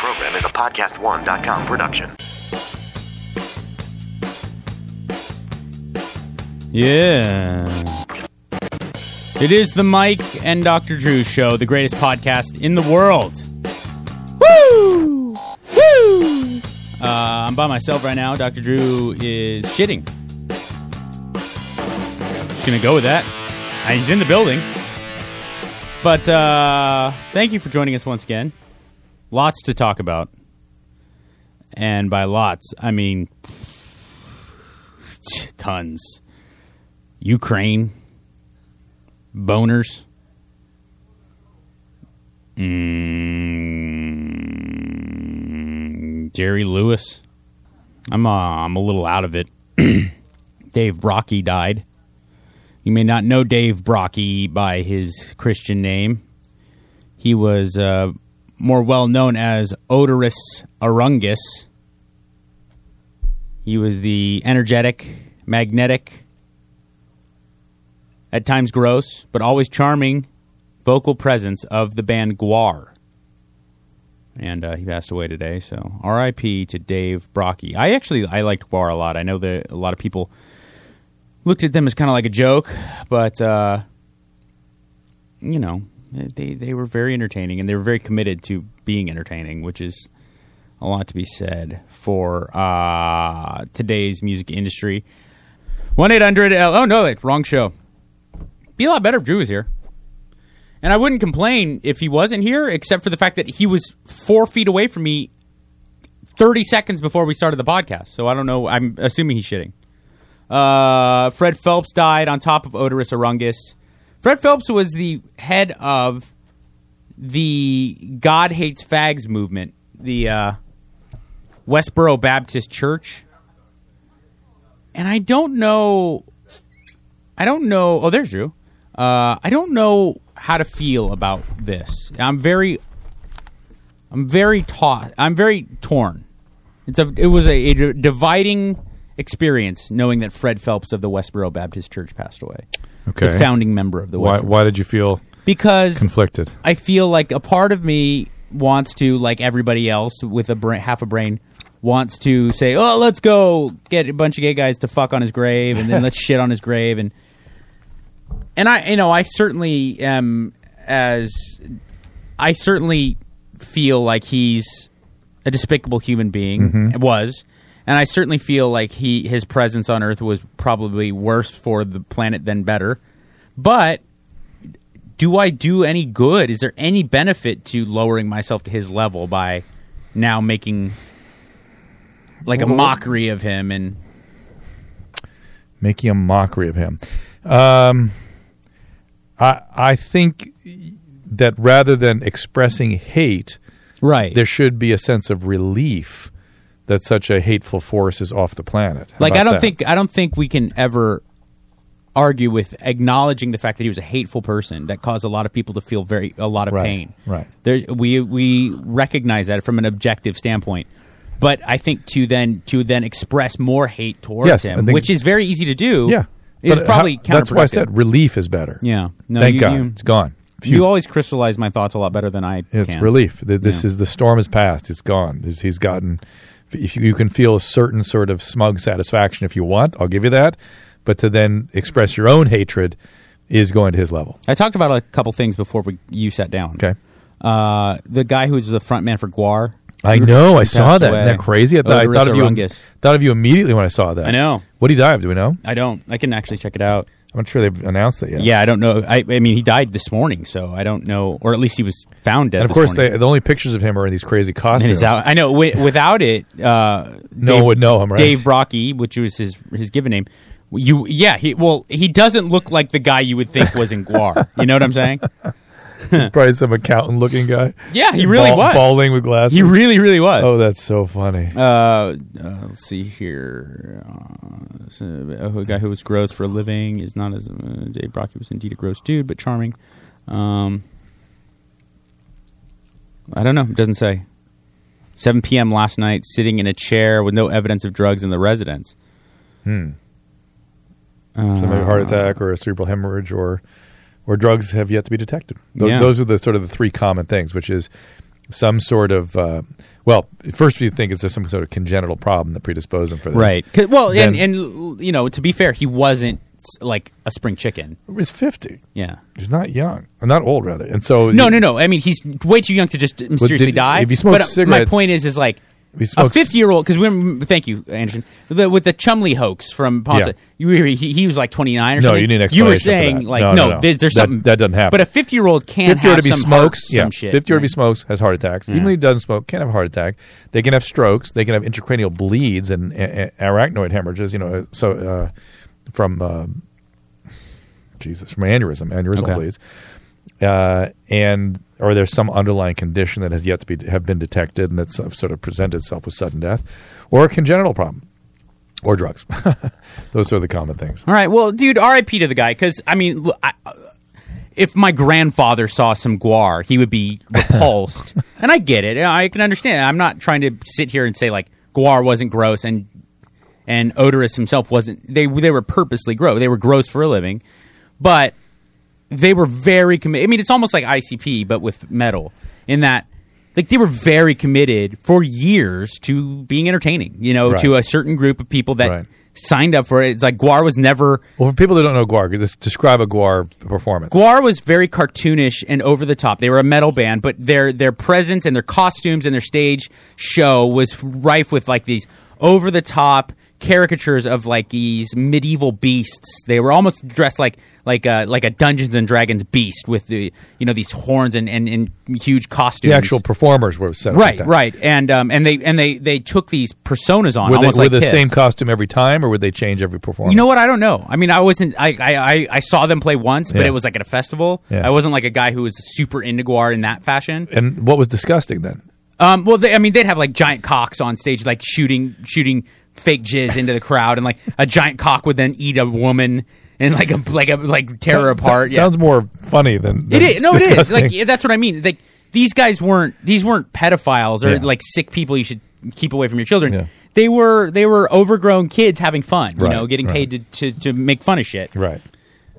program is a podcast1.com production. Yeah. It is the Mike and Dr. Drew show, the greatest podcast in the world. Woo! Woo! Uh, I'm by myself right now. Dr. Drew is shitting. Just gonna go with that. He's in the building. But uh, thank you for joining us once again. Lots to talk about. And by lots, I mean tons. Ukraine, boners, mm, Jerry Lewis. I'm uh, I'm a little out of it. Dave Brockie died. You may not know Dave Brockie by his Christian name. He was uh, more well known as Oderus Urungus. He was the energetic, magnetic, at times gross, but always charming vocal presence of the band Gwar. And uh, he passed away today, so R.I.P. to Dave Brockie. I actually I liked Gwar a lot. I know that a lot of people looked at them as kind of like a joke, but uh, you know they they were very entertaining and they were very committed to being entertaining, which is a lot to be said for uh, today's music industry. One eight hundred. Oh no, wait, wrong show be a lot better if Drew was here. And I wouldn't complain if he wasn't here, except for the fact that he was four feet away from me 30 seconds before we started the podcast. So I don't know. I'm assuming he's shitting. Uh, Fred Phelps died on top of Oderus Urungus. Fred Phelps was the head of the God Hates Fags movement, the uh, Westboro Baptist Church. And I don't know. I don't know. Oh, there's Drew. Uh, I don't know how to feel about this. I'm very, I'm very taught. I'm very torn. It's a. It was a, a, dividing experience knowing that Fred Phelps of the Westboro Baptist Church passed away. Okay, the founding member of the. Why, why did you feel because conflicted? I feel like a part of me wants to, like everybody else with a brain, half a brain, wants to say, "Oh, let's go get a bunch of gay guys to fuck on his grave, and then let's shit on his grave." And and I, you know, I certainly am as I certainly feel like he's a despicable human being. Mm-hmm. Was, and I certainly feel like he his presence on Earth was probably worse for the planet than better. But do I do any good? Is there any benefit to lowering myself to his level by now making like a mockery of him and Making a mockery of him. Um, I I think that rather than expressing hate, right? there should be a sense of relief that such a hateful force is off the planet. How Like I don't that? think I don't think we can ever argue with acknowledging the fact that he was a hateful person that caused a lot of people to feel very a lot of Right, pain. right. There we we recognize that from an objective standpoint. But I think to then to then express more hate towards Yes, him, which is very easy to do, yeah, is But probably how- that's why I said relief is better. Yeah, no, Thank you, God you, it's gone. you always crystallize my thoughts a lot better than I do. It's can. relief. This Yeah. is the storm is past. It's gone. He's gotten. If you, you can feel a certain sort of smug satisfaction if you want, I'll give you that. But to then express your own hatred is going to his level. I talked about a couple things before we, you sat down. Okay. Uh, the guy who was the front man for Gwar. I know. I saw that. away. Isn't that crazy? I, thought- I thought of you. Thought of you immediately when I saw that. I know. What did he die of? Do we know? I don't. I can actually check it out. I'm not sure they've announced that yet. Yeah, I don't know. I, I mean, he died this morning, so I don't know, or at least he was found dead. And of course, they, the only pictures of him are in these crazy costumes. out. I know. Wi- without it, uh, No Dave, one would know him, right? Dave Brockie, which was his his given name. You, yeah, he well, he doesn't look like the guy you would think was in Gwar. You know what I'm saying? He's probably some accountant-looking guy. Yeah, he really Bald- was. balding with glasses. He really, really was. Oh, that's so funny. Uh, uh, let's see here. Uh, so, a guy who was gross for a living is not as uh, Dave Brockie was indeed a gross dude, but charming. Um, I don't know. It doesn't say. 7 p.m. last night, sitting in a chair with no evidence of drugs in the residence. Hmm. Uh, So maybe a heart attack or a cerebral hemorrhage or or drugs have yet to be detected. Those, Yeah. those are the sort of the three common things, which is some sort of uh, well, first you think it's just some sort of congenital problem that predisposed him for this. Right. Well, Then- and and you know, to be fair, he wasn't like a spring chicken. He's fifty. Yeah. He's not young, or not old rather. And so No, no, no. I mean, he's way too young to just mysteriously did- die. if he smokes but uh, my point is, is like He a smokes- fifty-year-old. Because we're thank you, Anderson, the, with the Chumley hoax from Ponce. Yeah. You were, he, he was like twenty-nine or No, something. you need an You were explanation for saying that. like No, no, no. There's, there's That- something that doesn't happen. But a fifty-year-old can fifty year have to be some smokes, heart- yeah. some shit. Fifty year to be smokes has heart attacks. Even if he doesn't smoke, can have a heart attack. They can have strokes. They can have intracranial bleeds and a- a- arachnoid hemorrhages. You know, so uh, from uh, Jesus, from aneurysm, aneurysmal Okay. bleeds, uh, and or there's some underlying condition that has yet to be have been detected and that's sort of presented itself with sudden death, or a congenital problem, or drugs. Those are the common things. All right. Well, dude, R.I.P. to the guy. Because I mean, I- if my grandfather saw some Gwar, he would be repulsed, and I get it. I can understand. I'm not trying to sit here and say like Gwar wasn't gross and and Oderus himself wasn't. They they were purposely gross. They were gross for a living, but they were very committed. I mean, it's almost like ICP, but with metal. In that, like they were very committed for years to being entertaining. You know, to a certain group of people that Right. signed up for it. It's like Gwar was never. Well, for people that don't know Gwar, just describe a Gwar performance. Guar was very cartoonish and over the top. They were a metal band, but their their presence and their costumes and their stage show was rife with like these over the top caricatures of like these medieval beasts. They were almost dressed like like a like a Dungeons and Dragons beast with the you know these horns and and, and huge costumes. the actual performers were set up like right, right, and um and they and they they took these personas on Were they, were like the Kiss. same costume every time, or would they change every performance? You know what? I don't know. I mean, I wasn't. I I, I, I saw them play once, but Yeah. it was like at a festival. Yeah. I wasn't like a guy who was super into Gwar in that fashion. And what was disgusting then? Um, well, they, I mean, they'd have like giant cocks on stage, like shooting shooting fake jizz into the crowd, and like a giant cock would then eat a woman and like a like a like tear her apart. Yeah, Sounds more funny than, it than is. No, it is. Like yeah, that's what I mean. Like these guys weren't these weren't pedophiles or Yeah. like sick people you should keep away from your children. Yeah. They were they were overgrown kids having fun. You Right, know, getting right. paid to, to to make fun of shit. right.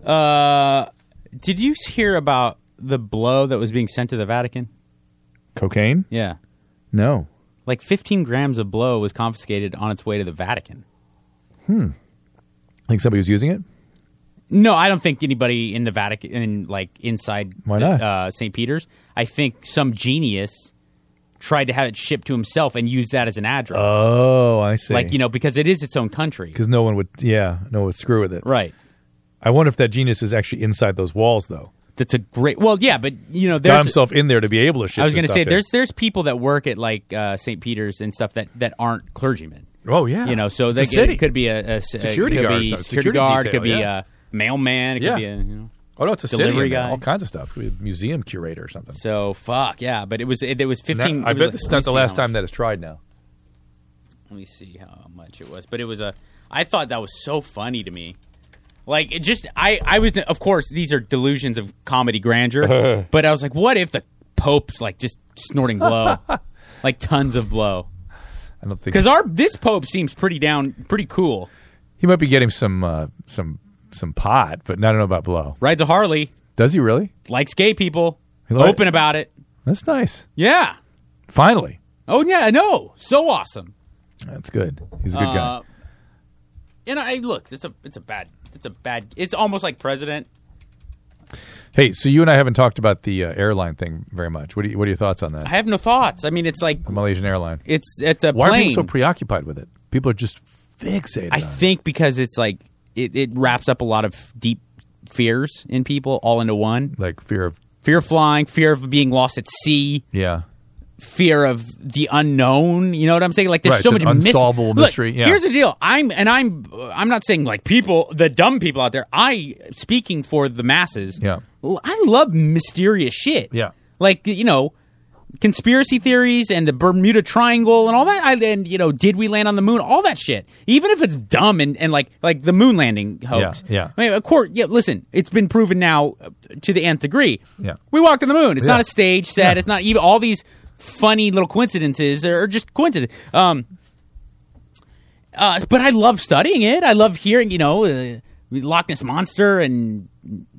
Uh, did you hear about the blow that was being sent to the Vatican? Cocaine? Yeah. No. Like 15 grams of blow was confiscated on its way to the Vatican. Hmm. Think somebody was using it? No, I don't think anybody in the Vatican, in, like inside Why the- not? Uh, St. Peter's. I think some genius tried to have it shipped to himself and use that as an address. Oh, I see. like, you know, because it is its own country. because no one would, yeah, no one would screw with it. Right. I wonder if that genius is actually inside those walls, though. That's a great. Well, yeah, but, you know, Got there's. himself in there to be able to ship. I was going to say, there's there's people that work at like uh, St. Peter's and stuff that, that aren't clergymen. Oh yeah, You know, so they a it could be a Security it could guard security, security guard, detail, it could be yeah. a mailman, it Yeah. could be a, you know. Oh no, it's a delivery city. guy. All kinds of stuff. Could be a museum curator or something. So fuck yeah, but it was it, it was fifteen. I it was bet like- this is not the last time that is tried. Now, Let me see how much it was, but it was a. I thought that was so funny to me. Like it just, I I was of course these are delusions of comedy grandeur, but I was like, what if the Pope's like just snorting blow, like tons of blow? I don't think Because our this Pope seems pretty down, pretty cool. he might be getting some uh, some some pot, but I don't know about blow. Rides a Harley, Does he really? likes gay people, He li- open about it. That's nice. Yeah. Finally, Oh yeah, I know. So awesome. that's good. He's a good guy. Uh, and I look, it's a it's a bad it's a bad it's almost like president. Hey, so you and I haven't talked about the uh, airline thing very much. What, do you, what are your thoughts on that? I have no thoughts. I mean, it's like the Malaysian airline. it's it's a Why are plane. people so preoccupied with it? People are just fixated. I on it. think because it's like it, it wraps up a lot of deep fears in people all into one. like fear of Fear of flying, fear of being lost at sea, yeah. Fear of the unknown. You know what I'm saying? Like there's Right, so much unsolvable Look, mystery, yeah. Here's the deal. I'm and I'm I'm not saying like people, the dumb people out there. I speaking for the masses. Yeah. I love mysterious shit. Yeah. Like you know, conspiracy theories and the Bermuda Triangle and all that. I, and you know, did we land on the moon? All that shit. Even if it's dumb and, and like like the moon landing hoax. Yeah, yeah. I mean, of course. Yeah. Listen, it's been proven now uh, to the nth degree. Yeah. We walked on the moon. It's Yeah. not a stage set. Yeah. It's not even all these funny little coincidences or just coincidence. Um. Uh, but I love studying it. I love hearing, you know, uh, Loch Ness monster and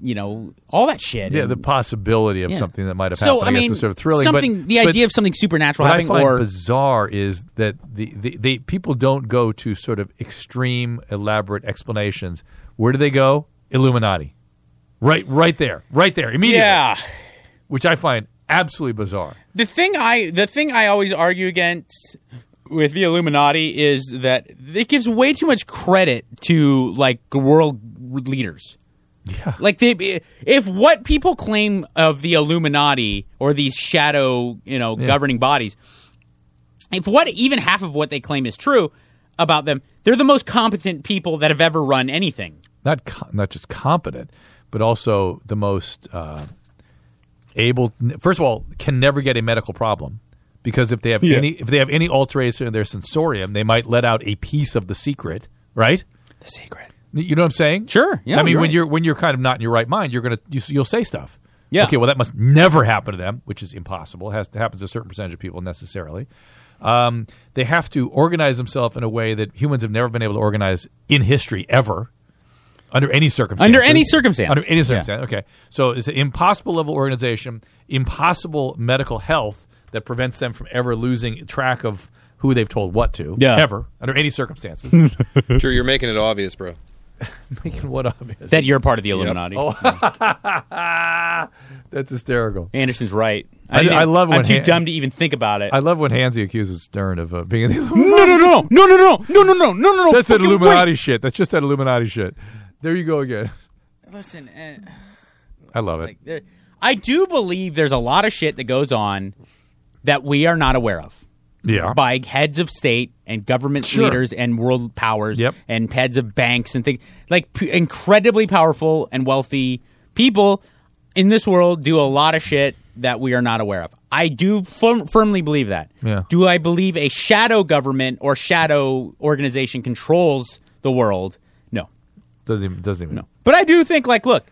you know, all that shit. Yeah, And- the possibility of Yeah. something that might have happened. so. I mean, is sort of thrilling. something. but, the but idea of something supernatural what I happening, find or bizarre is that the, the, the people don't go to sort of extreme, elaborate explanations. Where do they go? Illuminati, right, right there, right there, immediately. yeah. which I find absolutely bizarre. The thing I the thing I always argue against with the Illuminati is that it gives way too much credit to like world leaders. Yeah, Like they, if what people claim of the Illuminati or these shadow, you know, governing bodies, if what even half of what they claim is true about them, they're the most competent people that have ever run anything. not co- not just competent, but also the most uh, able. First of all, can never get a medical problem because if they have Yeah. any if they have any alteration in their sensorium, they might let out a piece of the secret. Right? The secret. You know what I'm saying? Sure. Yeah, I mean, you're when right. you're when you're kind of not in your right mind, you're gonna you, you'll say stuff. Yeah. Okay. Well, that must never happen to them, which is impossible. It has to happen to a certain percentage of people necessarily. Um, they have to organize themselves in a way that humans have never been able to organize in history ever, under any circumstance. Under any circumstance. Under any Yeah. circumstance. Okay. So it's an impossible level organization, impossible medical health that prevents them from ever losing track of who they've told what to. Yeah. Ever under any circumstances. Sure, you're making it obvious, bro. Making what obvious. That you're part of the Illuminati. Oh. That's hysterical. Anderson's right. I- didn't I even- love I'm too Han- dumb to even think about it. I love when Hansy accuses Stern of uh, being in the no, no, no, no, no, no, no, no, no, no, no, no. That's that fucking Illuminati shit. That's just that Illuminati shit. There you go again. Listen, uh, I love it. like, there, I do believe there's a lot of shit that goes on that we are not aware of. yeah. by heads of state and government Sure. leaders and world powers Yep. and heads of banks and things like p- incredibly powerful and wealthy people in this world do a lot of shit that we are not aware of. I do firm, firmly believe that. Yeah. Do I believe a shadow government or shadow organization controls the world? Doesn't even, doesn't even. No. But I do think, like, look,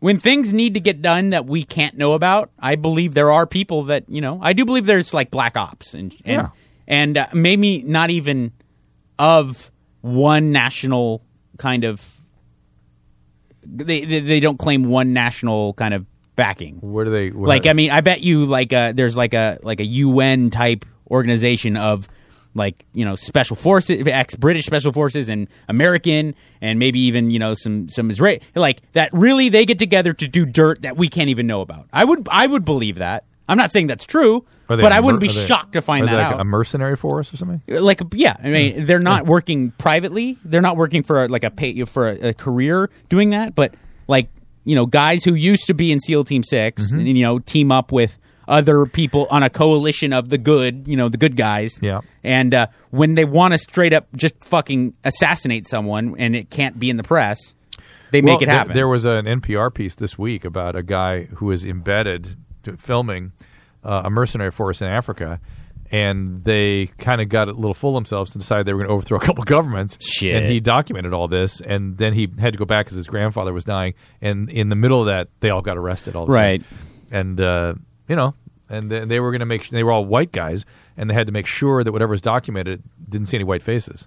when things need to get done that we can't know about, I believe there are people that you know. I do believe there's like black ops and and Yeah. and uh, maybe not even of one national kind of. They, they they don't claim one national kind of backing. Where do they? Where, Like I mean, I bet you like uh there's like a like a UN type organization of like you know special forces, ex British special forces, and American, and maybe even you know some some Israeli like that. Really, they get together to do dirt that we can't even know about. I would I would believe that. I'm not saying that's true, they but I wouldn't mer- be are they- shocked to find are that like out. a mercenary force or something. like yeah, I mean they're not working privately. They're not working for like a pay for a, a career doing that, but like you know guys who used to be in SEAL Team 6 Mm-hmm. and you know team up with other people on a coalition of the good, you know the good guys. Yeah. And uh, when they want to straight up just fucking assassinate someone and it can't be in the press, they make it happen. There, was an NPR piece this week about a guy who was embedded to filming uh, a mercenary force in Africa, and they kind of got a little full of themselves and decided they were going to overthrow a couple governments. Shit. And he documented all this, and then he had to go back because his grandfather was dying. And in the middle of that, they all got arrested. All of a sudden. Right. And uh, you know, and th- they were going to make they were all white guys, and they had to make sure that whatever was documented didn't see any white faces.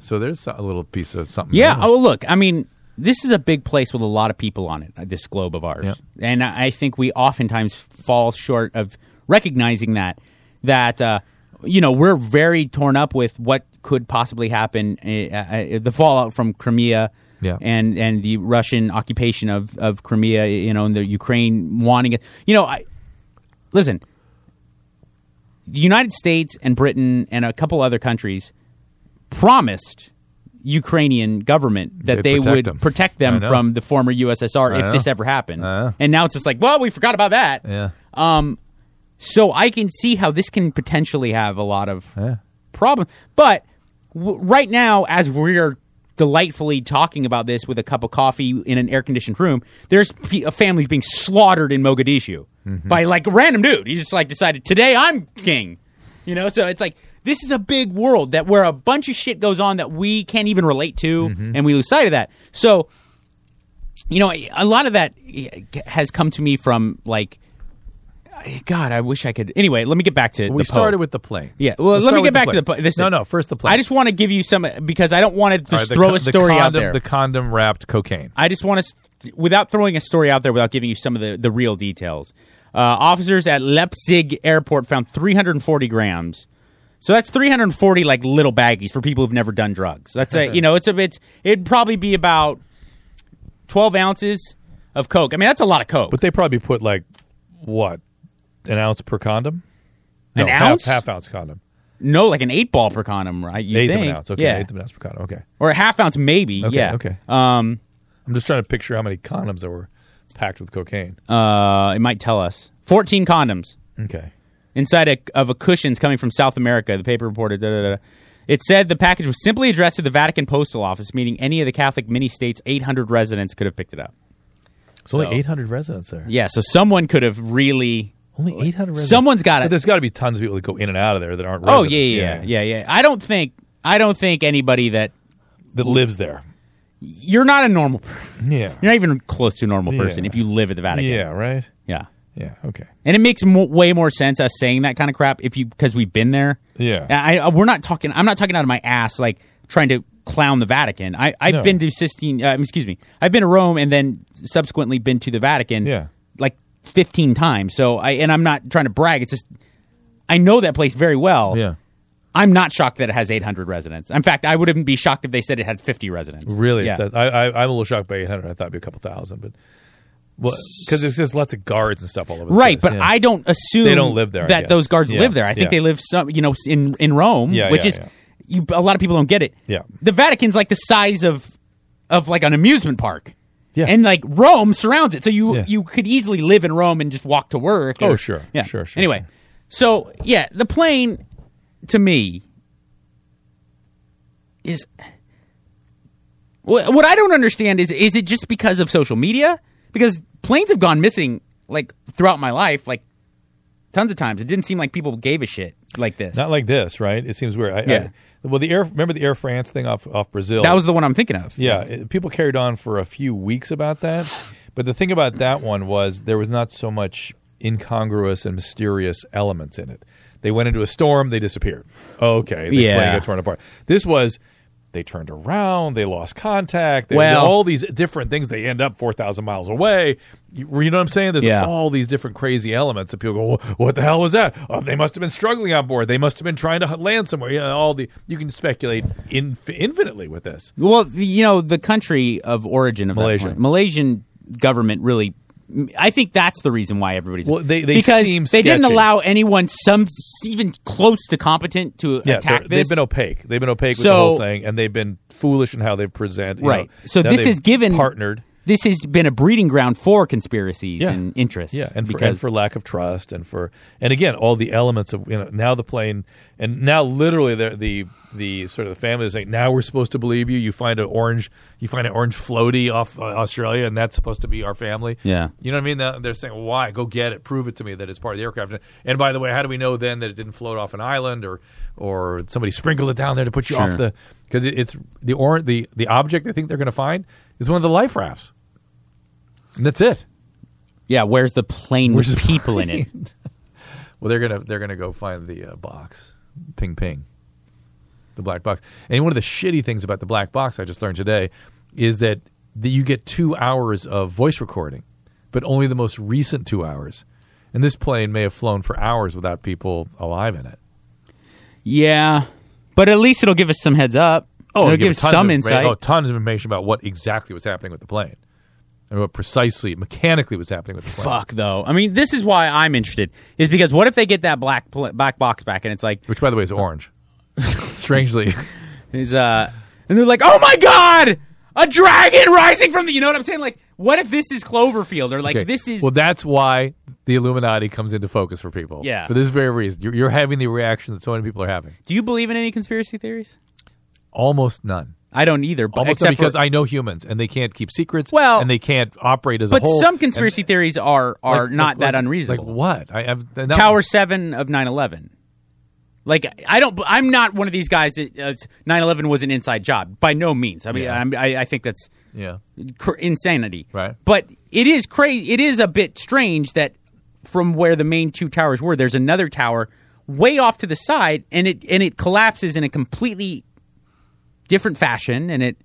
So there's a little piece of something. Yeah. there. Oh, look. I mean, this is a big place with a lot of people on it. uh, This globe of ours, and I I think we oftentimes fall short of recognizing that that uh, you know we're very torn up with what could possibly happen. Uh, uh, the fallout from Crimea. Yeah. And and the Russian occupation of, of Crimea, you know, and the Ukraine wanting it. You know, I listen. The United States and Britain and a couple other countries promised Ukrainian government that They'd they protect would them. protect them from the former USSR I if know. this ever happened. Know. And now it's just like, well, we forgot about that. Yeah. Um, so I can see how this can potentially have a lot of Yeah. problem. But w- right now, as we're delightfully talking about this with a cup of coffee in an air conditioned room, there's p- families being slaughtered in Mogadishu Mm-hmm. by like a random dude. He just like decided today I'm king. You know, so it's like this is a big world that where a bunch of shit goes on that we can't even relate to, Mm-hmm. and we lose sight of that. So, you know, a lot of that eh, has come to me from like. God, I wish I could. Anyway, let me get back to We started with the plane. Yeah, well, Let's let me get back the to the po- this. No, no, first the plane. I just want to give you some because I don't want to just right, throw a story out there. The condom wrapped cocaine. I just want to without throwing a story out there, without giving you some of the, the real details. Uh, officers at Leipzig airport found 340 grams. So that's 340 like little baggies for people who've never done drugs. That's a you know it's a it's it'd probably be about 12 ounces of coke. I mean that's a lot of coke. But they probably put like what an ounce per condom. An No, half- ounce? half, ounce condom. no, like an eight ball per condom, right? You eighth think? of an ounce. Okay, yeah, eighth of an ounce per condom. Okay, or a half ounce maybe. Okay, yeah. okay. Um, I'm just trying to picture how many condoms that were packed with cocaine. uh, it might tell us 14 condoms. Okay, inside a, of a cushions coming from South America. The paper reported. Da, da, da. It said the package was simply addressed to the Vatican Postal Office, meaning any of the Catholic mini states' 800 residents could have picked it up. it's only So- 800 residents there. Yeah, so someone could have really. Only 800 residents. Someone's got But it. there's got to be tons of people that go in and out of there that aren't. Oh residents. yeah, yeah, yeah, yeah. I don't think. I don't think anybody that That lives there. You're not a normal. person. Yeah. You're not even close to a normal Yeah. person if you live at the Vatican. Yeah. Right. yeah. Yeah. Okay. And it makes mo- way more sense us saying that kind of crap if you because we've been there. Yeah. I, I we're not talking. I'm not talking out of my ass like trying to clown the Vatican. I I've No. been to Sistine. Uh, excuse me. I've been to Rome and then subsequently been to the Vatican. Yeah. like 15 times. So I and I'm not trying to brag. It's just I know that place very well. Yeah. I'm not shocked that it has 800 residents. In fact, I wouldn't be shocked if they said it had 50 residents. Really? Yeah. That- I, I, I'm a little shocked by 800. I thought it'd be a couple thousand, but because it's just lots of guards and stuff all over. the Right, but yeah. I don't assume They don't live there, That those guards Yeah, live there. I think they live some, you know, in in Rome, Yeah, which is you. A lot of people don't get it. Yeah. the Vatican's like the size of of like an amusement park. Yeah. and like Rome surrounds it, so you Yeah. you could easily live in Rome and just walk to work. Oh, sure. yeah, Sure, sure, Anyway, sure. so yeah, the plane to me is what what I don't understand is is it just because of social media? Because planes have gone missing like throughout my life, like tons of times. It didn't seem like people gave a shit like this. not like this, right? It seems weird. I, Yeah. I, well, the air. Remember the Air France thing off off Brazil? that was the one I'm thinking of. Yeah, it- people carried on for a few weeks about that. But the thing about that one was there was not so much incongruous and mysterious elements in it. They went into a storm, they disappeared. Okay, they Yeah. plane got torn apart. This was they turned around, they lost contact. They, Well- all these different things. They end up four thousand miles away. You, you know what I'm saying? There's Yeah. all these different crazy elements that people go, "Wha- "What the hell was that? Oh, they must have been struggling on board. They must have been trying to land somewhere." You know, all the you can speculate in, infinitely with this. Well, you know, the country of origin of Malaysia. Malaysian government really. I think that's the reason why everybody's Well, they- they because seem they didn't allow anyone some even close to competent to Yeah, attack this. they've been opaque. They've been opaque with the whole thing, and they've been foolish in how they present. you right. know. so this they've given partnered. This has been a breeding ground for conspiracies Yeah. and interests. Yeah, and for, and for lack of trust, and for and again, all the elements of you know now the plane, and now literally the the the sort of the family is saying now we're supposed to believe you. You find an orange, you find an orange floaty off uh, Australia, and that's supposed to be our family. Yeah. you know what I mean. They're saying, well, why? Go get it. Prove it to me that it's part of the aircraft. And by the way, how do we know then that it didn't float off an island or or somebody sprinkled it down there to put you Sure. off the because it, it's the or the the object I think they're going to find is one of the life rafts. And that's it. yeah, where's the plane Where's with the people in it? Well, they're gonna they're gonna go find the uh, box, ping ping, the black box. And one of the shitty things about the black box I just learned today is that the, you get two hours of voice recording, but only the most recent two hours. And this plane may have flown for hours without people alive in it. Yeah, but at least it'll give us some heads up. it'll it'll give us some insight. Oh, tons of information about what exactly was happening with the plane, and what precisely mechanically was happening with the plane. Fuck though. I mean, this is why I'm interested. Is because what if they get that black pl- black box back and it's like Which, by the way, is orange. Strangely, is uh and they're like, "Oh my god, a dragon rising from the." You know what I'm saying? Like, what if this is Cloverfield or like Okay. this is well. That's why the Illuminati comes into focus for people. Yeah. for this very reason. You're, you're having the reaction that so many people are having. Do you believe in any conspiracy theories? Almost none. I don't either. But Almost except because for, I know humans and they can't keep secrets. Well- and they can't operate as but a whole. But some conspiracy theories are are like- not that like- unreasonable. Like what? I have that- Tower Seven of 9/11. Like I don't. I'm not one of these guys that uh, 9/11 was an inside job by no means. I mean, Yeah. I'm, I, I think that's Yeah, cr- insanity. Right. But it is crazy. It is a bit strange that from where the main two towers were, there's another tower way off to the side, and it and it collapses in a completely different fashion, and it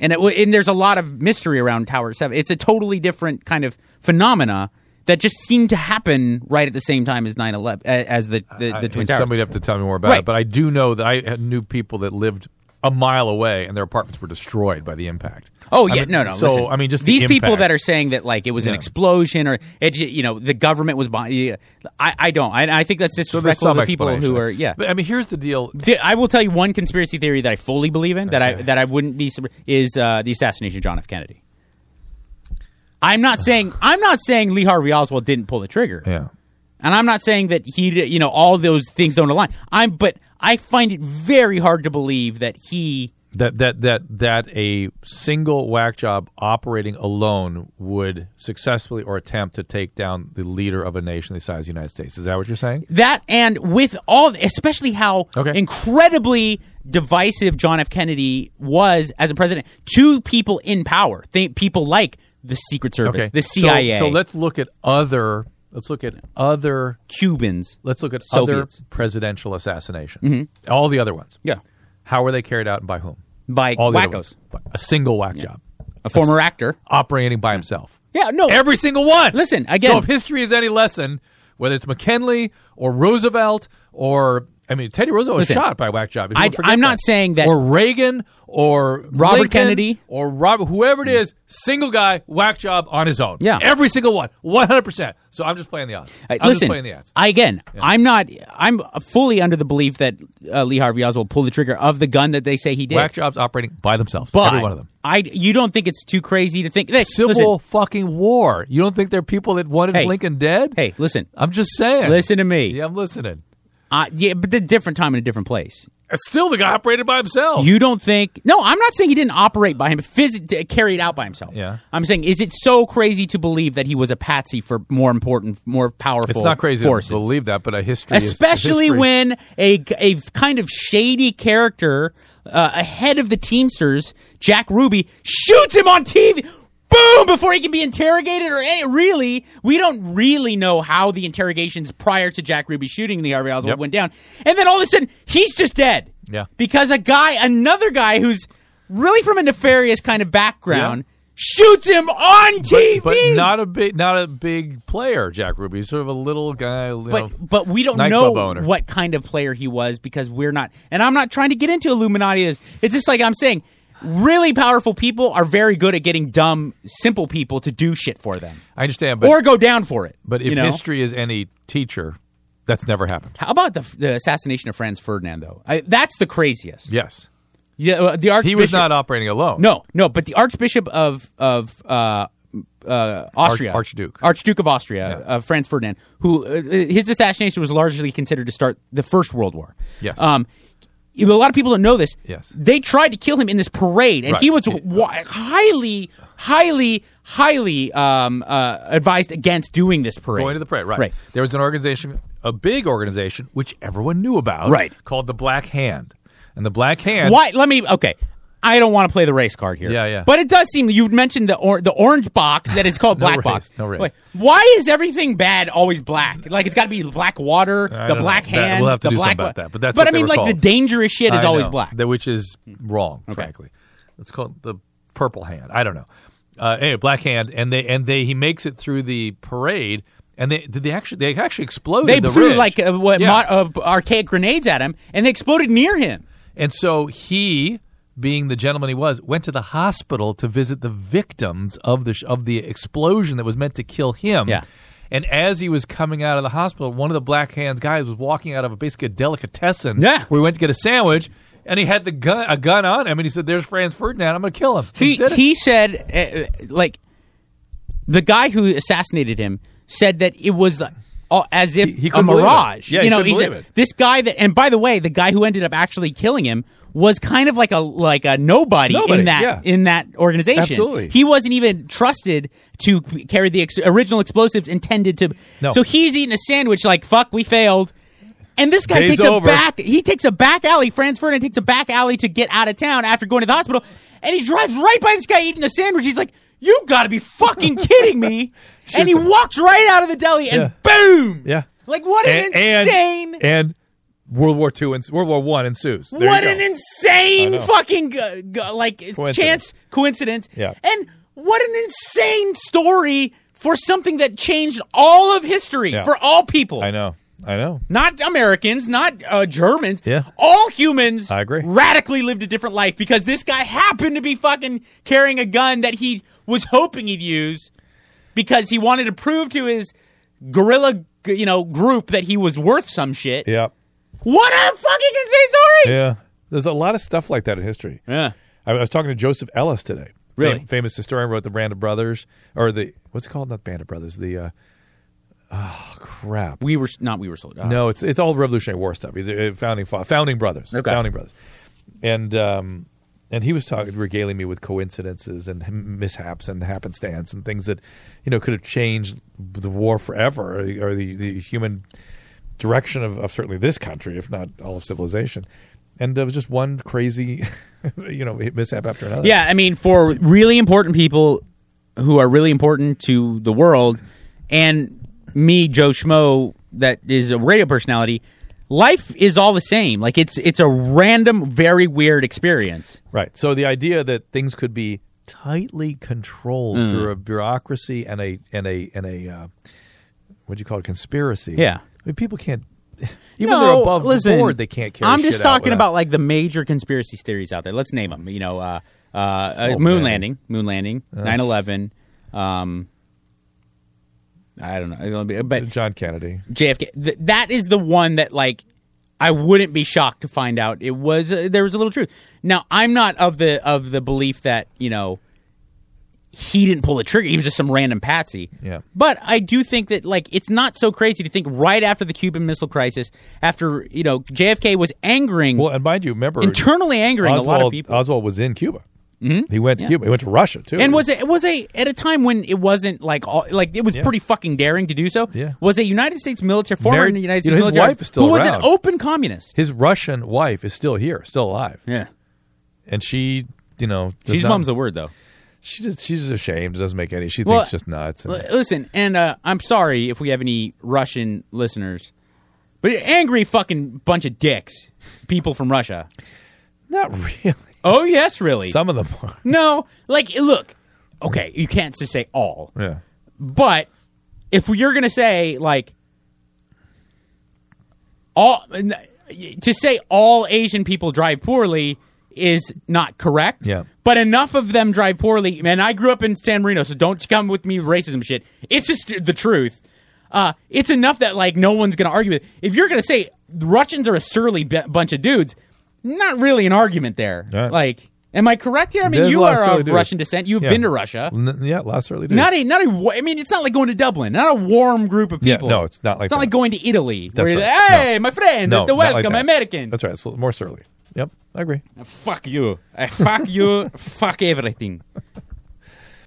and it, and there's a lot of mystery around Tower Seven. It's a totally different kind of phenomena that just seemed to happen right at the same time as 9/11, uh, as the the, I- the Twin Towers. Somebody'd have to tell me more about Right. it. But I do know that I knew people that lived a mile away and their apartments were destroyed by the impact. Oh I yeah, mean, no, no. So listen, I mean, just the these people that are saying that like it was an explosion or it, you know the government was yeah, I, I don't. I, I think that's so disrespectful some to the people who are yeah. But I mean, here's the deal. The- I will tell you one conspiracy theory that I fully believe in that I that I wouldn't be is uh, the assassination of John F. Kennedy. I'm not saying I'm not saying Lee Harvey Oswald didn't pull the trigger, Yeah. And I'm not saying that he you know all those things don't align. I'm but I find it very hard to believe that he That that that that a single whack job operating alone would successfully or attempt to take down the leader of a nation the size of the United States. Is that what you're saying? That and with all, especially how Okay. incredibly divisive John F. Kennedy was as a president to people in power, Think people like the Secret Service, Okay. the So- CIA, So, let's look at other. Let's look at other. Cubans. Let's look at Soviets. Mm-hmm. other presidential assassinations. All the other ones. Yeah, How were they carried out and by whom? by All the other wackos, ones. By A single whack job a former actor. operating by himself. Yeah, no, Every single one. Listen, again- So if history is any lesson, whether it's McKinley or Roosevelt or I mean Teddy Roosevelt was Listen, shot by a whack job. I, I'm not that. saying that- or Reagan or Robert Lincoln Kennedy. or Robert whoever it is, single guy whack job on his own. Yeah. every single one, 100. percent So I'm just playing the odds. I'm listen, just playing the odds. I again, I'm not. I'm fully under the belief that uh, Lee Harvey Oswald pulled the trigger of the gun that they say he did. Whack jobs operating by themselves. but every one of them. I, you don't think it's too crazy to think? Hey, Civil listen, fucking war. You don't think there are people that wanted Hey. Lincoln dead? hey, listen, I'm just saying. listen to me. Yeah, I'm listening. Uh, yeah, but the different time in a different place. It's still the guy operated by himself. You don't think? No, I'm not saying he didn't operate by him, phys- carried out by himself. Yeah. I'm saying, is it so crazy to believe that he was a patsy for more important, more powerful? It's not crazy forces? to believe that, but a history, is- especially history- when a a kind of shady character uh, ahead of the Teamsters, Jack Ruby, shoots him on TV. Boom! Before he can be interrogated, or any, really, we don't really know how the interrogations prior to Jack Ruby shooting the Oswald Yep. went down. And then all of a sudden, he's just dead. Yeah. because a guy, another guy who's really from a nefarious kind of background, shoots him on TV. but not a big, not a big player. Jack Ruby, sort of a little guy. You know, but but we don't know owner. what kind of player he was because we're not and I'm not trying to get into Illuminati it's just like I'm saying really powerful people are very good at getting dumb simple people to do shit for them I understand, but or go down for it but if you know? history is any teacher, that's never happened. how about the, the assassination of Franz Ferdinand though I, that's the craziest Yes, yeah uh, the archbishop he was not operating alone. no no but the archbishop of of uh uh, Austria, Arch- Archduke. Archduke of Austria, Yeah. uh, Franz Ferdinand, who uh, his assassination was largely considered to start the First World War. Yes. Um, a lot of people don't know this. Yes. They tried to kill him in this parade, and Right. he was wi- highly, highly, highly um, uh, advised against doing this parade. Going to the parade, right. Right. There was an organization, a big organization, which everyone knew about, Right. called the Black Hand. And the Black Hand, Why? Let me. Okay. I don't want to play the race card here. Yeah, yeah. But it does seem you mentioned the or, the orange box that is called No black race, box. no race. Wait, why is everything bad always black? Like it's got to be black water, I the black know. That- hand. we'll have to the do something about that, but that's But what I mean, like the dangerous shit is I always know, black. that- which is wrong, frankly. Let's call it the Purple Hand. I don't know. Uh, anyway, Black Hand, and they and they he makes it through the parade, and they did they actually they actually exploded. they the threw ridge. like uh, what Yeah. mod, uh, archaic grenades at him, and they exploded near him. And so he, being the gentleman he was, went to the hospital to visit the victims of the sh- of the explosion that was meant to kill him. Yeah. And as he was coming out of the hospital, one of the Black Hands guys was walking out of a basically a delicatessen Yeah. where he went to get a sandwich, and he had the gun a gun on him, and he said, "There's Franz Ferdinand. I'm going to kill him." He it. he said uh, like the guy who assassinated him said that it was uh, as if He- he a couldn't believe it. mirage. Yeah, he you know, he said it. this guy that and by the way, the guy who ended up actually killing him was kind of like a like a nobody, Nobody, in that yeah. in that organization. Absolutely. He wasn't even trusted to carry the ex- original explosives intended to No. So he's eating a sandwich like fuck, we failed. And this guy Day's takes over. a back. He takes a back alley. Franz Ferdinand takes a back alley to get out of town after going to the hospital, and he drives right by this guy eating a sandwich. He's like, "You got to be fucking kidding me!" and he walks right out of the deli, and Yeah. boom! Yeah. Like what an and, insane. And, and World War Two and World War One ensues. There what an insane fucking g- g- like Coincidence. chance coincidence. Yeah. And what an insane story for something that changed all of history Yeah. for all people. I know. I know. Not Americans, not uh, Germans. Yeah. All humans I agree. radically lived a different life because this guy happened to be fucking carrying a gun that he was hoping he'd use because he wanted to prove to his guerrilla, you know, group that he was worth some shit. Yeah. What a fucking story! Yeah. There's a lot of stuff like that in history. Yeah. I I was talking to Joseph Ellis today. Really? Fam- famous historian wrote the Band of Brothers or the what's it called? Not Band of Brothers. The uh, oh crap. We were not we were sold. Uh, No, it's it's all Revolutionary War stuff. He's a, founding fa- founding brothers. Okay. Founding brothers. And um, and he was talking, regaling me with coincidences and mishaps and happenstance and things that you know could have changed the war forever or, or the, the human direction of, of certainly this country, if not all of civilization. And it was just one crazy, you know, mishap after another. Yeah, I mean, for really important people who are really important to the world, and me, Joe Schmo, that is a radio personality. Life is all the same. Like it's it's a random, very weird experience. Right. So the idea that things could be tightly controlled Mm. through a bureaucracy and a and a and a uh, what do you call it conspiracy? Yeah. Mean, people can't. Even No, though they're above listen, board, they can't carry. I'm just talking about like the major conspiracy theories out there. Let's name them. You know, uh, uh, uh, moon landing, moon landing, 9/11. Um, I don't know, but John Kennedy. JFK. Th- that is the one that like I wouldn't be shocked to find out it was uh, there was a little truth. Now I'm not of the of the belief that you know he didn't pull the trigger. He was just some random patsy. Yeah. But I do think that like it's not so crazy to think right after the Cuban Missile Crisis, after you know JFK was angering Well, and mind you, remember internally angering Oswald, a lot of people. Oswald was in Cuba. Mm-hmm. He went to Cuba. He went to Russia too. and was it was a at a time when it wasn't like all, like it was Yeah. pretty fucking daring to do so. Yeah. Was a United States military former United you States know, his military wife is still who was an open communist. his Russian wife is still here, still alive, Yeah. and she, you know, She's not- mum's the word though. She just she's ashamed. It doesn't make any. She Well, thinks just nuts. and- listen, and uh, I'm sorry if we have any Russian listeners, but angry fucking bunch of dicks, people from Russia. not really. Oh yes, really. Some of them are. no, like look, okay, you can't just say all, Yeah. but if you're gonna say like all to say all Asian people drive poorly is not correct. Yeah. But enough of them drive poorly. Man, I grew up in San Marino, so don't come with me racism shit. It's just the truth. Uh, it's enough that like no one's gonna argue with. it. If you're gonna say the Russians are a surly b- bunch of dudes, not really an argument there. Yeah. Like, am I correct here? I mean, There's you are of dudes. Russian descent. You've Yeah. been to Russia. N- yeah, last early days. Not a not a. I mean, it's not like going to Dublin. Not a warm group of Yeah, people. no, it's not like It's not that. like going to Italy. That's where right. hey, No. my friend, no, the not like welcome. American. That's right. It's more surly. Yep, I agree. Fuck you. I fuck you. fuck everything.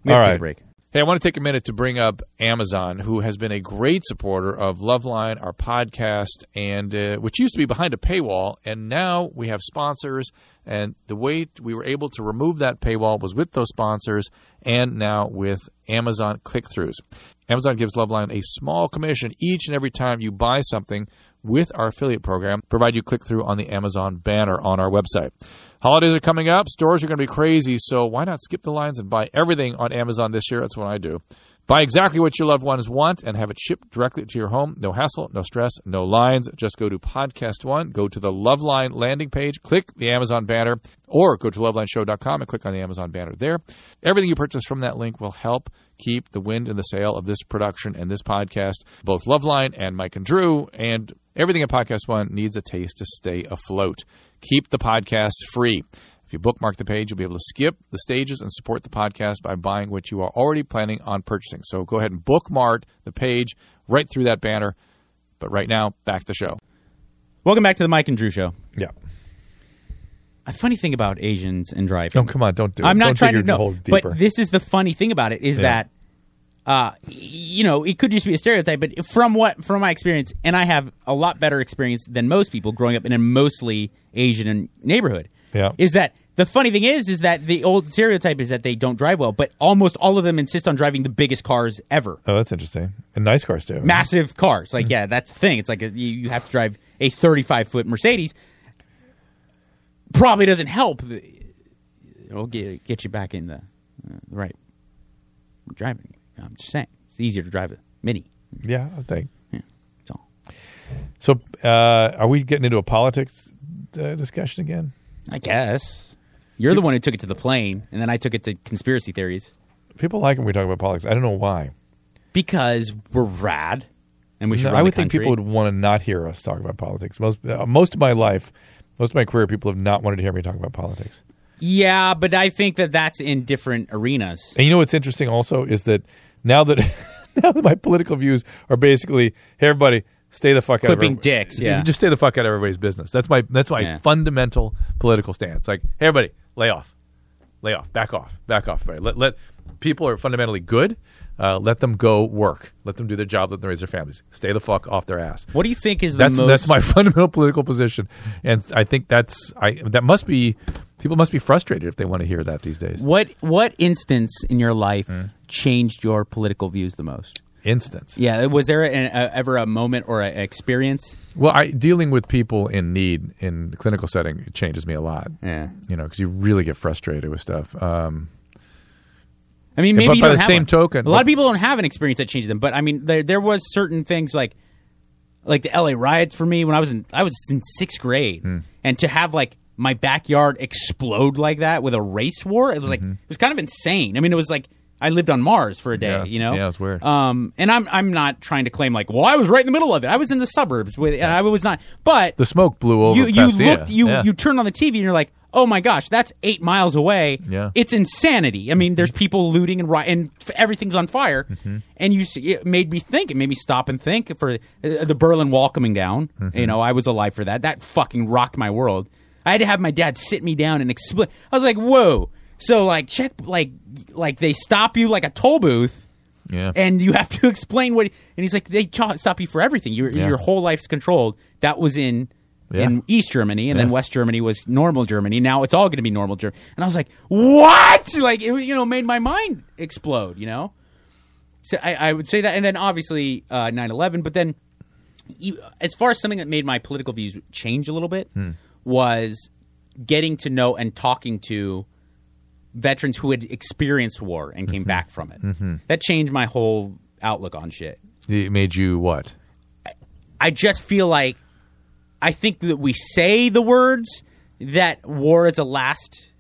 We All have to take a right. break. Hey, I want to take a minute to bring up Amazon, who has been a great supporter of Loveline, our podcast, and uh, which used to be behind a paywall, and now we have sponsors. And the way we were able to remove that paywall was with those sponsors, and now with Amazon click-throughs. Amazon gives Loveline a small commission each and every time you buy something with our affiliate program, provide you click through on the Amazon banner on our website. Holidays are coming up, stores are going to be crazy, so why not skip the lines and buy everything on Amazon this year? That's what I do. Buy exactly what your loved ones want and have it shipped directly to your home. No hassle, no stress, no lines. Just go to Podcast One, go to the Loveline landing page, click the Amazon banner, or go to lovelineshow.com and click on the Amazon banner there. Everything you purchase from that link will help keep the wind in the sail of this production and this podcast. Both Loveline and Mike and Drew and everything at Podcast One needs a taste to stay afloat. Keep the podcast free. If you bookmark the page, you'll be able to skip the stages and support the podcast by buying what you are already planning on purchasing. So go ahead and bookmark the page right through that banner. But right now, back to the show. Welcome back to the Mike and Drew Show. Yeah. A funny thing about Asians and driving. No, come on, don't do it. I'm not Don't trying dig to your no, hole deeper. but this is the funny thing about it is Yeah. that, uh, you know, it could just be a stereotype, but from what from my experience, and I have a lot better experience than most people growing up in a mostly Asian neighborhood. Yeah. is that the funny thing is is that the old stereotype is that they don't drive well, but almost all of them insist on driving the biggest cars ever, oh, that's interesting. And nice cars too. massive cars. Like, yeah, that's the thing. It's like a, you, you have to drive a 35 foot Mercedes probably doesn't help. It'll get get you back in the uh, right driving. I'm just saying it's easier to drive a Mini. Yeah, I think. Yeah, that's all. So, uh, are we getting into a politics uh, discussion again? I guess you're the one who took it to the plane, and then I took it to conspiracy theories People like when we talk about politics. I don't know why. because we're rad, and we should. No, I would think people would want to not hear us talk about politics. Most uh, most of my life, most of my career, people have not wanted to hear me talk about politics. Yeah, but I think that that's in different arenas. And you know what's interesting also is that now that now that my political views are basically, hey everybody, stay the fuck out Clipping of dicks, yeah. just stay the fuck out of everybody's business. That's my that's my Yeah. fundamental political stance. Like, hey everybody, lay off, lay off, back off, back off. Everybody. Let let people are fundamentally good. Uh, let them go work. Let them do their job. Let them raise their families. Stay the fuck off their ass. What do you think is the That's most? that's my fundamental political position, and I think that's I that must be people must be frustrated if they want to hear that these days. What what instance in your life Hmm. changed your political views the most? Instance. Yeah, was there an, a, ever a moment or an experience? Well, I, dealing with people in need in the clinical setting changes me a lot. Yeah, You know, because you really get frustrated with stuff. Um, I mean, maybe but you by don't the have same one. token- a lot of people don't have an experience that changes them. But I mean, there there was certain things like like the L.A. riots for me when I was in I was in sixth grade, Hmm. and to have like my backyard explode like that with a race war, it was like Mm-hmm. it was kind of insane. I mean, it was like I lived on Mars for a day, Yeah. you know. Yeah, it's weird. Um, and I'm I'm not trying to claim like, well, I was right in the middle of it. I was in the suburbs with, and I was not. But the smoke blew over. you you looked you Yeah. you turn on the TV and you're like, oh my gosh, that's eight miles away. Yeah. it's insanity. I mean, there's people looting and ri- and everything's on fire, Mm-hmm. and you see, it made me think. It made me stop and think for uh, the Berlin Wall coming down. Mm-hmm. You know, I was alive for that. That fucking rocked my world. I had to have my dad sit me down and explain. I was like, whoa. So like check like like they stop you like a toll booth yeah. and you have to explain what. And he's like, they stop you for everything. Your Yeah. your whole life's controlled. That was in Yeah. in East Germany, and then West Germany was normal Germany. Now it's all going to be normal Germany. And I was like, what? Like it, you know, made my mind explode. You know, so I, I would say that, and then obviously uh, 9-11, But then, you, as far as something that made my political views change a little bit Hmm. was getting to know and talking to veterans who had experienced war and Mm-hmm. came back from it. That changed my whole outlook on shit. It made you what? I just feel like I think that we say the words that war is a last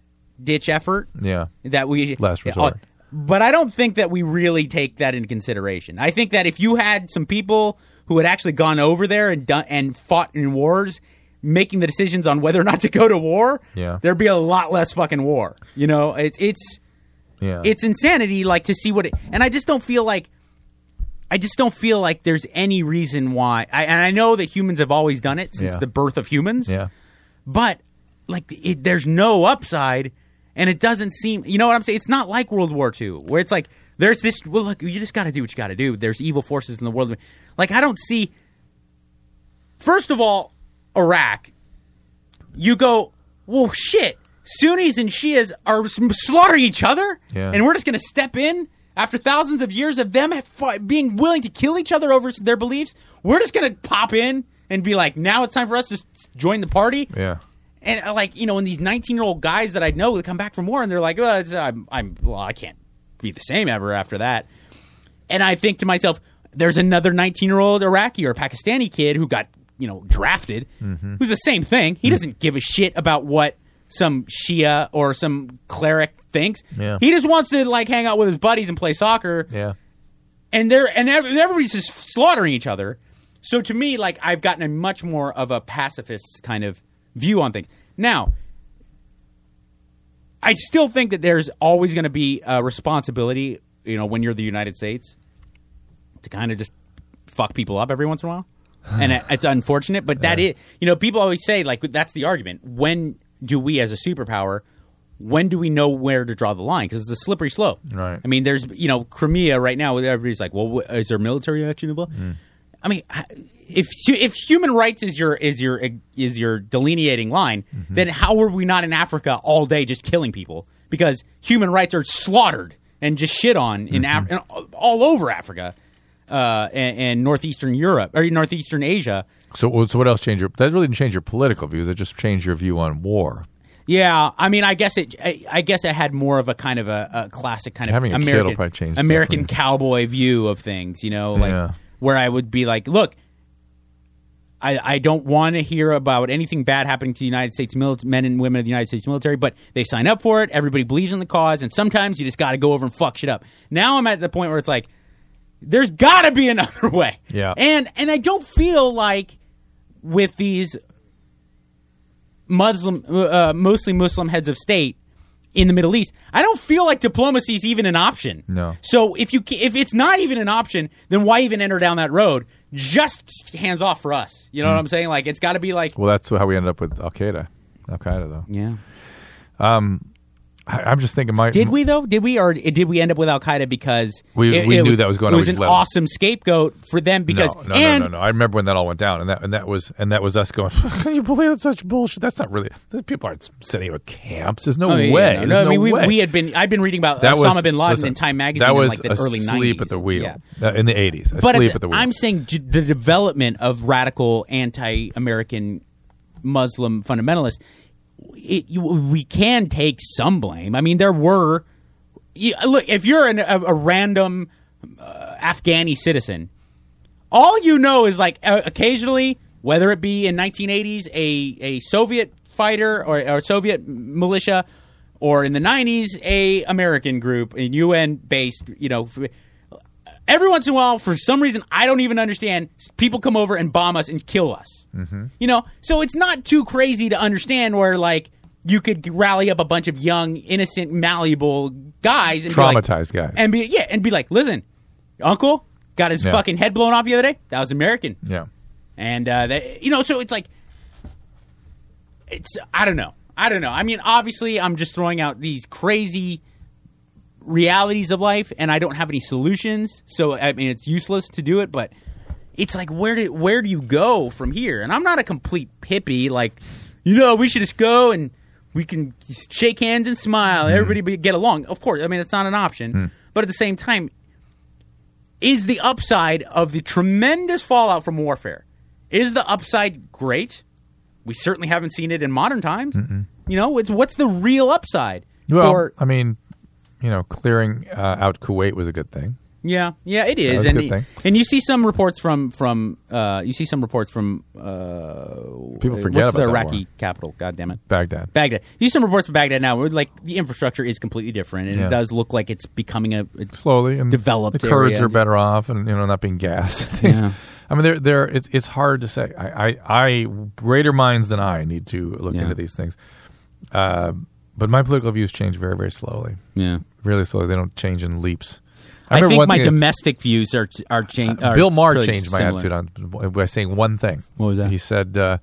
ditch effort. Yeah. That we Last resort. Uh, but I don't think that we really take that into consideration. I think that if you had some people who had actually gone over there and done and fought in wars, making the decisions on whether or not to go to war, Yeah. there'd be a lot less fucking war. You know, it's it's Yeah. it's insanity like to see what it and i just don't feel like i just don't feel like there's any reason why I, and i know that humans have always done it since Yeah. the birth of humans yeah. but like it, there's no upside and it doesn't seem you know what i'm saying it's not like world war ii where it's like there's this well look you just got to do what you got to do there's evil forces in the world like i don't see first of all iraq you go, well, shit. Sunnis and Shias are s- slaughtering each other, Yeah. and we're just going to step in after thousands of years of them being willing to kill each other over their beliefs. We're just going to pop in and be like, now it's time for us to join the party. Yeah. And uh, like you know, when these nineteen-year-old guys that I know that come back from war, and they're like, well, it's, I'm, I'm, well, I can't be the same ever after that. And I think to myself, there's another 19 year old Iraqi or Pakistani kid who got, you know, drafted, Mm-hmm. who's the same thing. He doesn't give a shit about what some Shia or some cleric thinks. Yeah. He just wants to like hang out with his buddies and play soccer. Yeah. And they're and everybody's just slaughtering each other. So to me, like I've gotten a much more of a pacifist kind of view on things. Now, I still think that there's always going to be a responsibility, you know, when you're the United States, to kind of just fuck people up every once in a while, and it's unfortunate. But that that is, you know, people always say like that's the argument. When do we, as a superpower, when do we know where to draw the line? Because it's a slippery slope. Right. I mean, there's you know Crimea right now. Everybody's like, well, wh- is there military action involved? Mm. I mean, if if human rights is your is your is your delineating line, mm-hmm. then how are we not in Africa all day just killing people? Because human rights are slaughtered and just shit on in, mm-hmm. Af- in all over Africa uh, and, and northeastern Europe or northeastern Asia. So, so what else changed your? That really didn't change your political views. It just changed your view on war. Yeah, I mean, I guess it. I, I guess it had more of a kind of a, a classic kind of Having a American probably change stuff American cowboy view of things. You know, like Yeah. where I would be like, look, I, I don't want to hear about anything bad happening to the United States mili- men and women of the United States military, but they sign up for it. Everybody believes in the cause, and sometimes you just got to go over and fuck shit up. Now I'm at the point where it's like, there's got to be another way. Yeah. and and I don't feel like with these Muslim, uh, mostly Muslim heads of state in the Middle East. I don't feel like diplomacy is even an option. No. So if you if it's not even an option, then why even enter down that road? Just hands off for us. You know Hmm. what I'm saying? Like it's got to be like Well, that's how we ended up with Al Qaeda. Al Qaeda, though. yeah. I, I'm just thinking, my Did we though? Did we or did we end up with Al Qaeda because We- we knew that was going It was an level. awesome scapegoat for them because no, no, and no, no, no. I remember when that all went down, and that and that was and that was us going. Can you believe it's such bullshit? That's not really. These people aren't setting up camps. There's no Oh, yeah, way. yeah, no, I mean, we, way. we had been. I've been reading about that Osama was, bin Laden listen, in Time magazine That was in like the early sleep 90s. at the wheel Yeah. Uh, in the 80s. but at the- wheel. I'm saying the development of radical anti-American Muslim fundamentalists. It, you, we can take some blame. I mean, there were. You, look, if you're an, a, a random uh, Afghani citizen, all you know is like uh, occasionally, whether it be in 1980s, a a Soviet fighter or, Soviet militia, or in the 90s, a American group, a UN based, you know. f- Every once in a while, for some reason I don't even understand, people come over and bomb us and kill us. Mm-hmm. You know, so it's not too crazy to understand where like you could rally up a bunch of young, innocent, malleable guys and be like- Traumatized guys. and be yeah, and be like, listen, Uncle got his Yeah. fucking head blown off the other day. That was American, yeah. and uh, that, you know, so it's like, it's I don't know, I don't know. I mean, obviously, I'm just throwing out these crazy realities of life, and I don't have any solutions. So I mean, it's useless to do it, but. It's like where do where do you go from here? And I'm not a complete hippie. Like, you know, we should just go and we can shake hands and smile. Mm-hmm. Everybody be, get along. Of course, I mean it's not an option, mm. but at the same time, is the upside of the tremendous fallout from warfare. Is the upside great? We certainly haven't seen it in modern times. You know, it's what's the real upside Well, for I mean, you know, clearing uh, out Kuwait was a good thing. Yeah, yeah, it is, and and you see some reports from from uh, you see some reports from uh, People forget what's about the Iraqi capital. God damn it, Baghdad. Baghdad. You see some reports from Baghdad now where like the infrastructure is completely different, and Yeah. it does look like it's becoming a it's, slowly and developed The Kurds area. are better off, and you know, not being gassed. Yeah. I mean, they're, they're, it's, it's hard to say. I, I, I, greater minds than I need to look Yeah. into these things. Uh, but my political views change very, very slowly. yeah. Really slowly. They don't change in leaps. I, remember think my thing- domestic views are are changed. Bill Maher changed my attitude on by saying one thing. What was that? He said, uh,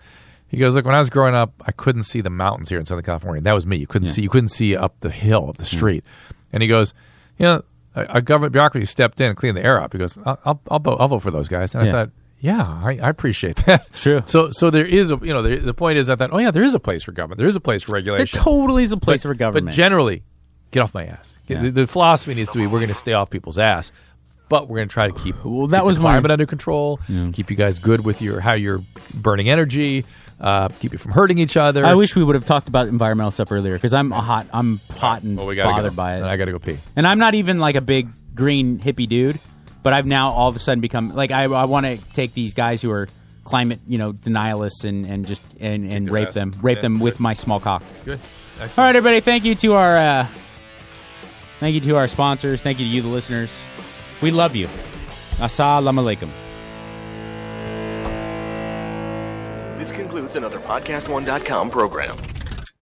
"He goes, look, when I was growing up, I couldn't see the mountains here in Southern California. That was me. You couldn't see. You couldn't see up the hill, up the street." And he goes, "You know, a, a government bureaucracy stepped in and cleaned the air up." He goes, "I'll, I'll, I'll, vote, I'll vote for those guys." And Yeah. I thought. Yeah, I, I appreciate that. True. So, so there is a, you know, the, the point is I thought, oh yeah, there is a place for government. There is a place for regulation. There totally is a place but, for government. But generally, get off my ass. Yeah. The, the philosophy needs to be we're going to stay off people's ass, but we're going to try to keep, Well, that keep was the my- climate under control, keep you guys good with your how you're burning energy, uh, keep you from hurting each other. I wish we would have talked about environmental stuff earlier because I'm a hot, I'm hot and well, we gotta bothered go. by it. And I got to go pee. And I'm not even like a big green hippie dude, but I've now all of a sudden become like I, I want to take these guys who are climate, you know, denialists and, and just and, and rape ass. them, rape Yeah, them with my small cock. Good. Excellent. All right, everybody. Thank you to our uh, thank you to our sponsors. Thank you to you, the listeners. We love you. Assalamu alaikum. This concludes another PodcastOne.com program.